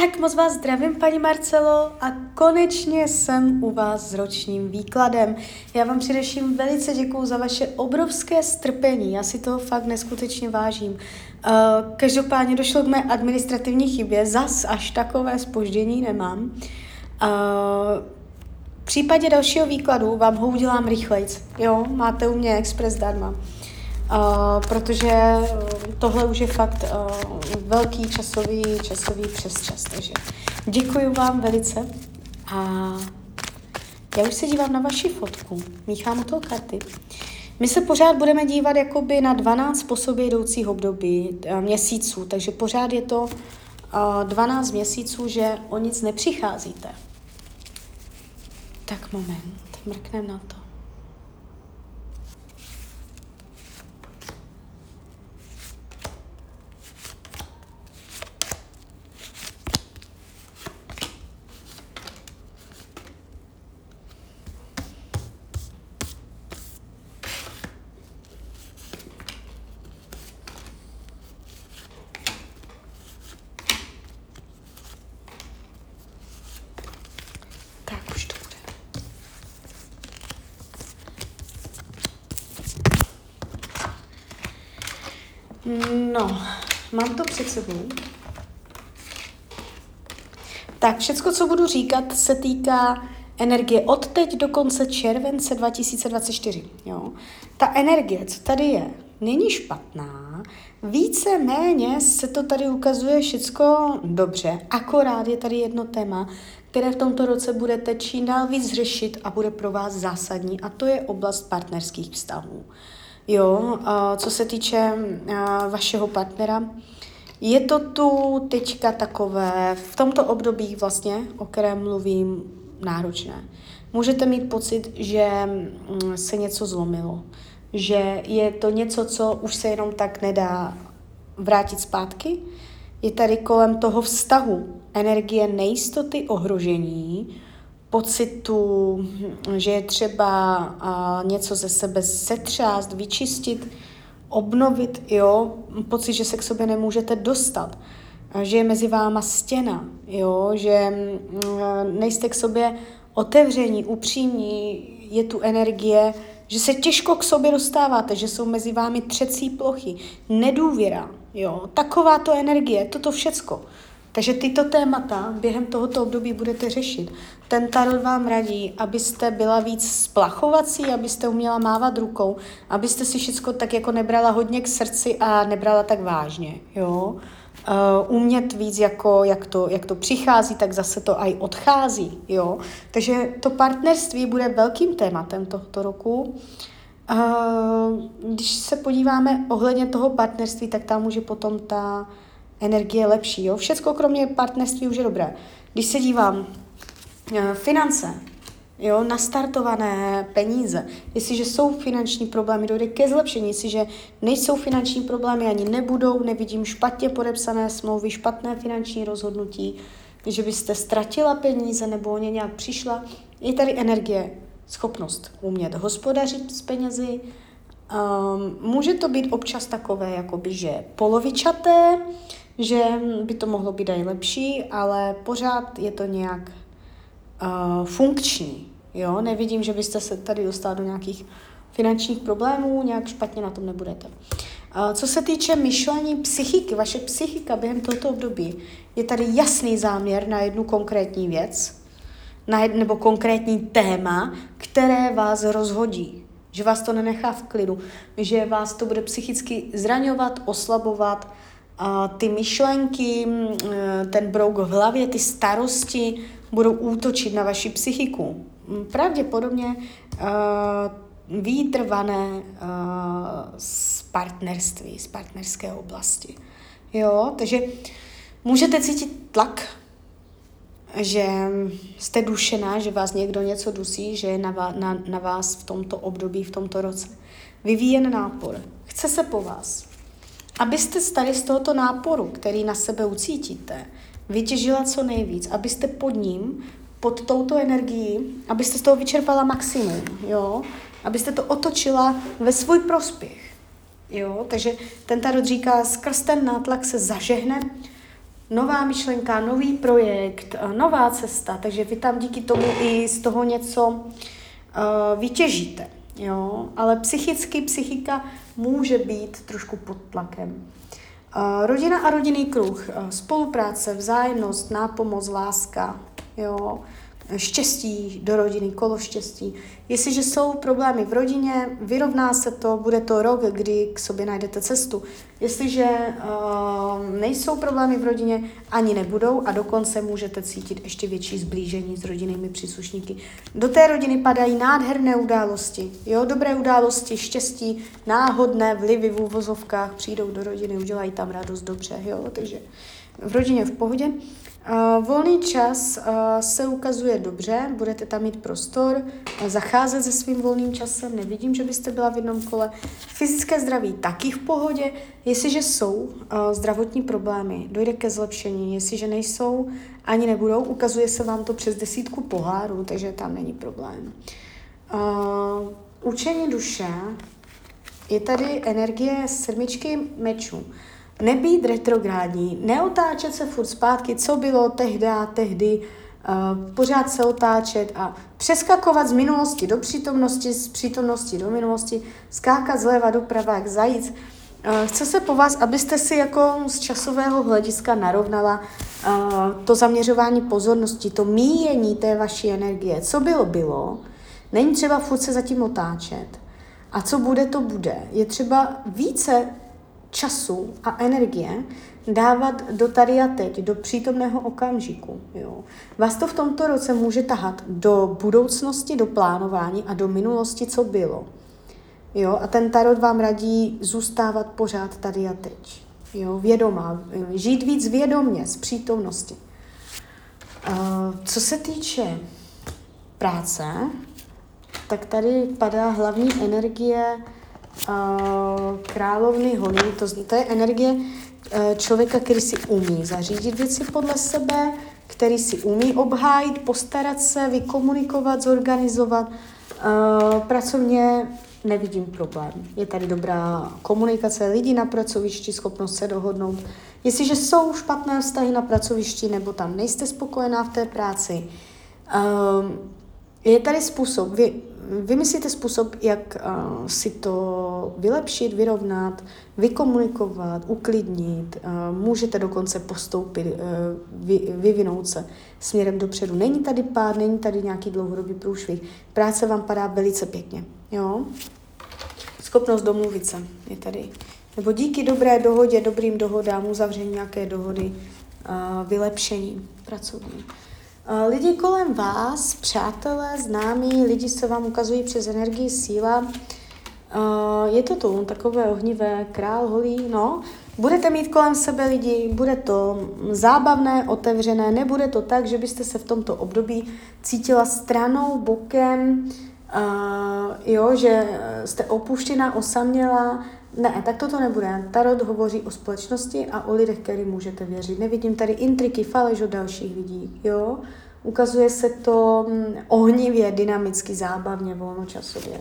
Tak moc vás zdravím, paní Marcelo, a konečně jsem u vás s ročním výkladem. Já vám především velice děkuji za vaše obrovské strpení, já si toho fakt neskutečně vážím. Uh, každopádně došlo k mé administrativní chybě, zas až takové spoždění nemám. Uh, v případě dalšího výkladu vám ho udělám rychlejc. Jo, máte u mě express darma. Uh, protože tohle už je fakt uh, velký časový, časový přesčas. Takže děkuji vám velice a já už se dívám na vaši fotku, míchám u toho karty. My se pořád budeme dívat jakoby na 12 po sobě jdoucích období, měsíců, takže pořád je to uh, 12 měsíců, že o nic nepřicházíte. Tak moment, mrknem na to. No, mám to před sebou. Tak, všecko, co budu říkat, se týká energie od teď do konce července 2024. Jo? Ta energie, co tady je, není špatná, více méně se to tady ukazuje všecko dobře, akorát je tady jedno téma, které v tomto roce budete čím dál víc řešit a bude pro vás zásadní, a to je oblast partnerských vztahů. Jo, co se týče vašeho partnera, je to tu teďka takové, v tomto období vlastně, o kterém mluvím, náročné. Můžete mít pocit, že mm, se něco zlomilo, že je to něco, co už se jenom tak nedá vrátit zpátky. Je tady kolem toho vztahu energie nejistoty, ohrožení, pocitu, že je třeba něco ze sebe setřást, vyčistit, obnovit, jo, pocit, že se k sobě nemůžete dostat, že je mezi váma stěna, jo, že mm, nejste k sobě otevření, upřímní, je tu energie, že se těžko k sobě dostáváte, že jsou mezi vámi třecí plochy, nedůvěra, jo, taková to energie, toto všecko. Takže tyto témata během tohoto období budete řešit. Ten tarot vám radí, abyste byla víc splachovací, abyste uměla mávat rukou, abyste si všechno tak jako nebrala hodně k srdci a nebrala tak vážně. Jo? Uh, umět víc, jako, jak, to, jak to přichází, tak zase to aj odchází. Jo? Takže to partnerství bude velkým tématem tohoto roku. Uh, když se podíváme ohledně toho partnerství, tak tam může potom ta energie lepší. Jo? Všecko kromě partnerství už je dobré. Když se dívám, eh, finance, jo, nastartované peníze. Jestliže jsou finanční problémy, dojde ke zlepšení. Jestliže nejsou finanční problémy, ani nebudou, nevidím špatně podepsané smlouvy, špatné finanční rozhodnutí, že byste ztratila peníze nebo o ně nějak přišla, je tady energie, schopnost umět hospodařit s penězi. Um, může to být občas takové, jakoby, že polovičaté, že by to mohlo být i lepší, ale pořád je to nějak uh, funkční. Jo? Nevidím, že byste se tady dostali do nějakých finančních problémů, nějak špatně na tom nebudete. Uh, co se týče myšlení psychiky, vaše psychika během tohoto období, je tady jasný záměr na jednu konkrétní věc, na jedno, nebo konkrétní téma, které vás rozhodí. Že vás to nenechá v klidu, že vás to bude psychicky zraňovat, oslabovat, ty myšlenky, e, ten brouk v hlavě, ty starosti budou útočit na vaši psychiku. Pravděpodobně uh, výtrvané uh, z partnerství, z partnerské oblasti. Jo, takže můžete cítit tlak, že jste dušená, že vás někdo něco dusí, že je na, vás, na, na vás v tomto období, v tomto roce. Vyvíjen nápor. Chce se po vás abyste tady z tohoto náporu, který na sebe ucítíte, vytěžila co nejvíc, abyste pod ním, pod touto energií, abyste z toho vyčerpala maximum, jo? abyste to otočila ve svůj prospěch. Jo? Takže ten tarot říká, skrz ten nátlak se zažehne nová myšlenka, nový projekt, nová cesta, takže vy tam díky tomu i z toho něco uh, vytěžíte. Jo? Ale psychicky psychika může být trošku pod tlakem. Uh, rodina a rodinný kruh, uh, spolupráce, vzájemnost, nápomoc, láska, jo? Štěstí do rodiny, kolo štěstí. Jestliže jsou problémy v rodině, vyrovná se to, bude to rok, kdy k sobě najdete cestu. Jestliže uh, nejsou problémy v rodině, ani nebudou a dokonce můžete cítit ještě větší zblížení s rodinnými příslušníky. Do té rodiny padají nádherné události, jo, dobré události, štěstí, náhodné vlivy v úvozovkách přijdou do rodiny, udělají tam radost dobře, jo, takže v rodině v pohodě. Uh, volný čas uh, se ukazuje dobře, budete tam mít prostor, uh, zacházet se svým volným časem, nevidím, že byste byla v jednom kole. Fyzické zdraví taky v pohodě, jestliže jsou uh, zdravotní problémy, dojde ke zlepšení, jestliže nejsou, ani nebudou, ukazuje se vám to přes desítku pohárů, takže tam není problém. Uh, učení duše, je tady energie sedmičky mečů. Nebýt retrográdní, neotáčet se furt zpátky, co bylo tehdy a tehdy, pořád se otáčet a přeskakovat z minulosti do přítomnosti, z přítomnosti do minulosti, skákat zleva doprava jak zajíc. Uh, chce se po vás, abyste si jako z časového hlediska narovnala uh, to zaměřování pozornosti, to míjení té vaší energie. Co bylo, bylo. Není třeba furt se zatím otáčet. A co bude, to bude. Je třeba více času a energie dávat do tady a teď, do přítomného okamžiku. Jo. Vás to v tomto roce může tahat do budoucnosti, do plánování a do minulosti, co bylo. Jo, a ten tarot vám radí zůstávat pořád tady a teď. Jo, vědomá, žít víc vědomně, z přítomnosti. Uh, co se týče práce, tak tady padá hlavní energie královny honí, to, to je energie uh, člověka, který si umí zařídit věci podle sebe, který si umí obhájit, postarat se, vykomunikovat, zorganizovat. Uh, pracovně nevidím problém. Je tady dobrá komunikace lidí na pracovišti, schopnost se dohodnout. Jestliže jsou špatné vztahy na pracovišti nebo tam nejste spokojená v té práci, um, je tady způsob, vy vymyslíte způsob, jak si to vylepšit, vyrovnat, vykomunikovat, uklidnit. Uh, můžete dokonce postoupit, vy, vyvinout se směrem dopředu. Není tady pád, není tady nějaký dlouhodobý průšvih. Práce vám padá velice pěkně. Jo? Schopnost domluvit se je tady. Nebo díky dobré dohodě, dobrým dohodám, uzavření nějaké dohody, uh, vylepšení pracovní. Eh, lidi kolem vás, přátelé, známí, lidi se vám ukazují přes energii síla. Eh, je to tu, takové ohnivé, král holí, no. Budete mít kolem sebe lidi, bude to zábavné, otevřené, nebude to tak, že byste se v tomto období cítila stranou, bokem, uh, jo, že jste opuštěná, osamělá. Ne, tak toto nebude. Tarot hovoří o společnosti a o lidech, kterým můžete věřit. Nevidím tady intriky, faleš od dalších lidí, jo. Ukazuje se to mm, ohnivě, dynamicky, zábavně, volnočasově.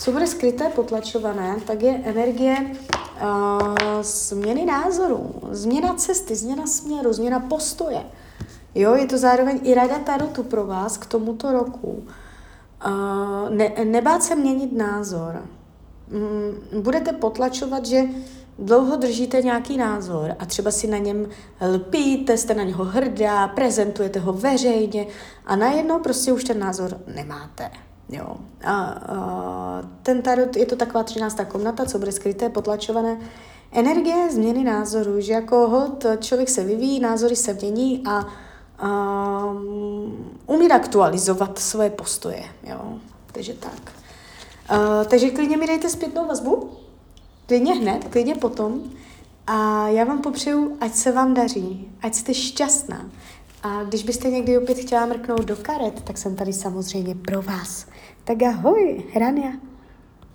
Co bude skryté, potlačované, tak je energie uh, změny názoru, změna cesty, změna směru, změna postoje. Jo, je to zároveň i rada tarotu pro vás k tomuto roku. Uh, ne, nebát se měnit názor. Um, budete potlačovat, že dlouho držíte nějaký názor a třeba si na něm lpíte, jste na něho hrdá, prezentujete ho veřejně a najednou prostě už ten názor nemáte. Jo. A, a ten tarot je to taková třináctá komnata, co bude skryté, potlačované. Energie změny názoru, že jako hod člověk se vyvíjí, názory se mění a, a umí aktualizovat svoje postoje. Jo. Takže tak. A, takže klidně mi dejte zpětnou vazbu, klidně hned, klidně potom. A já vám popřeju, ať se vám daří, ať jste šťastná. A když byste někdy opět chtěla mrknout do karet, tak jsem tady samozřejmě pro vás. Tak ahoj, Rania.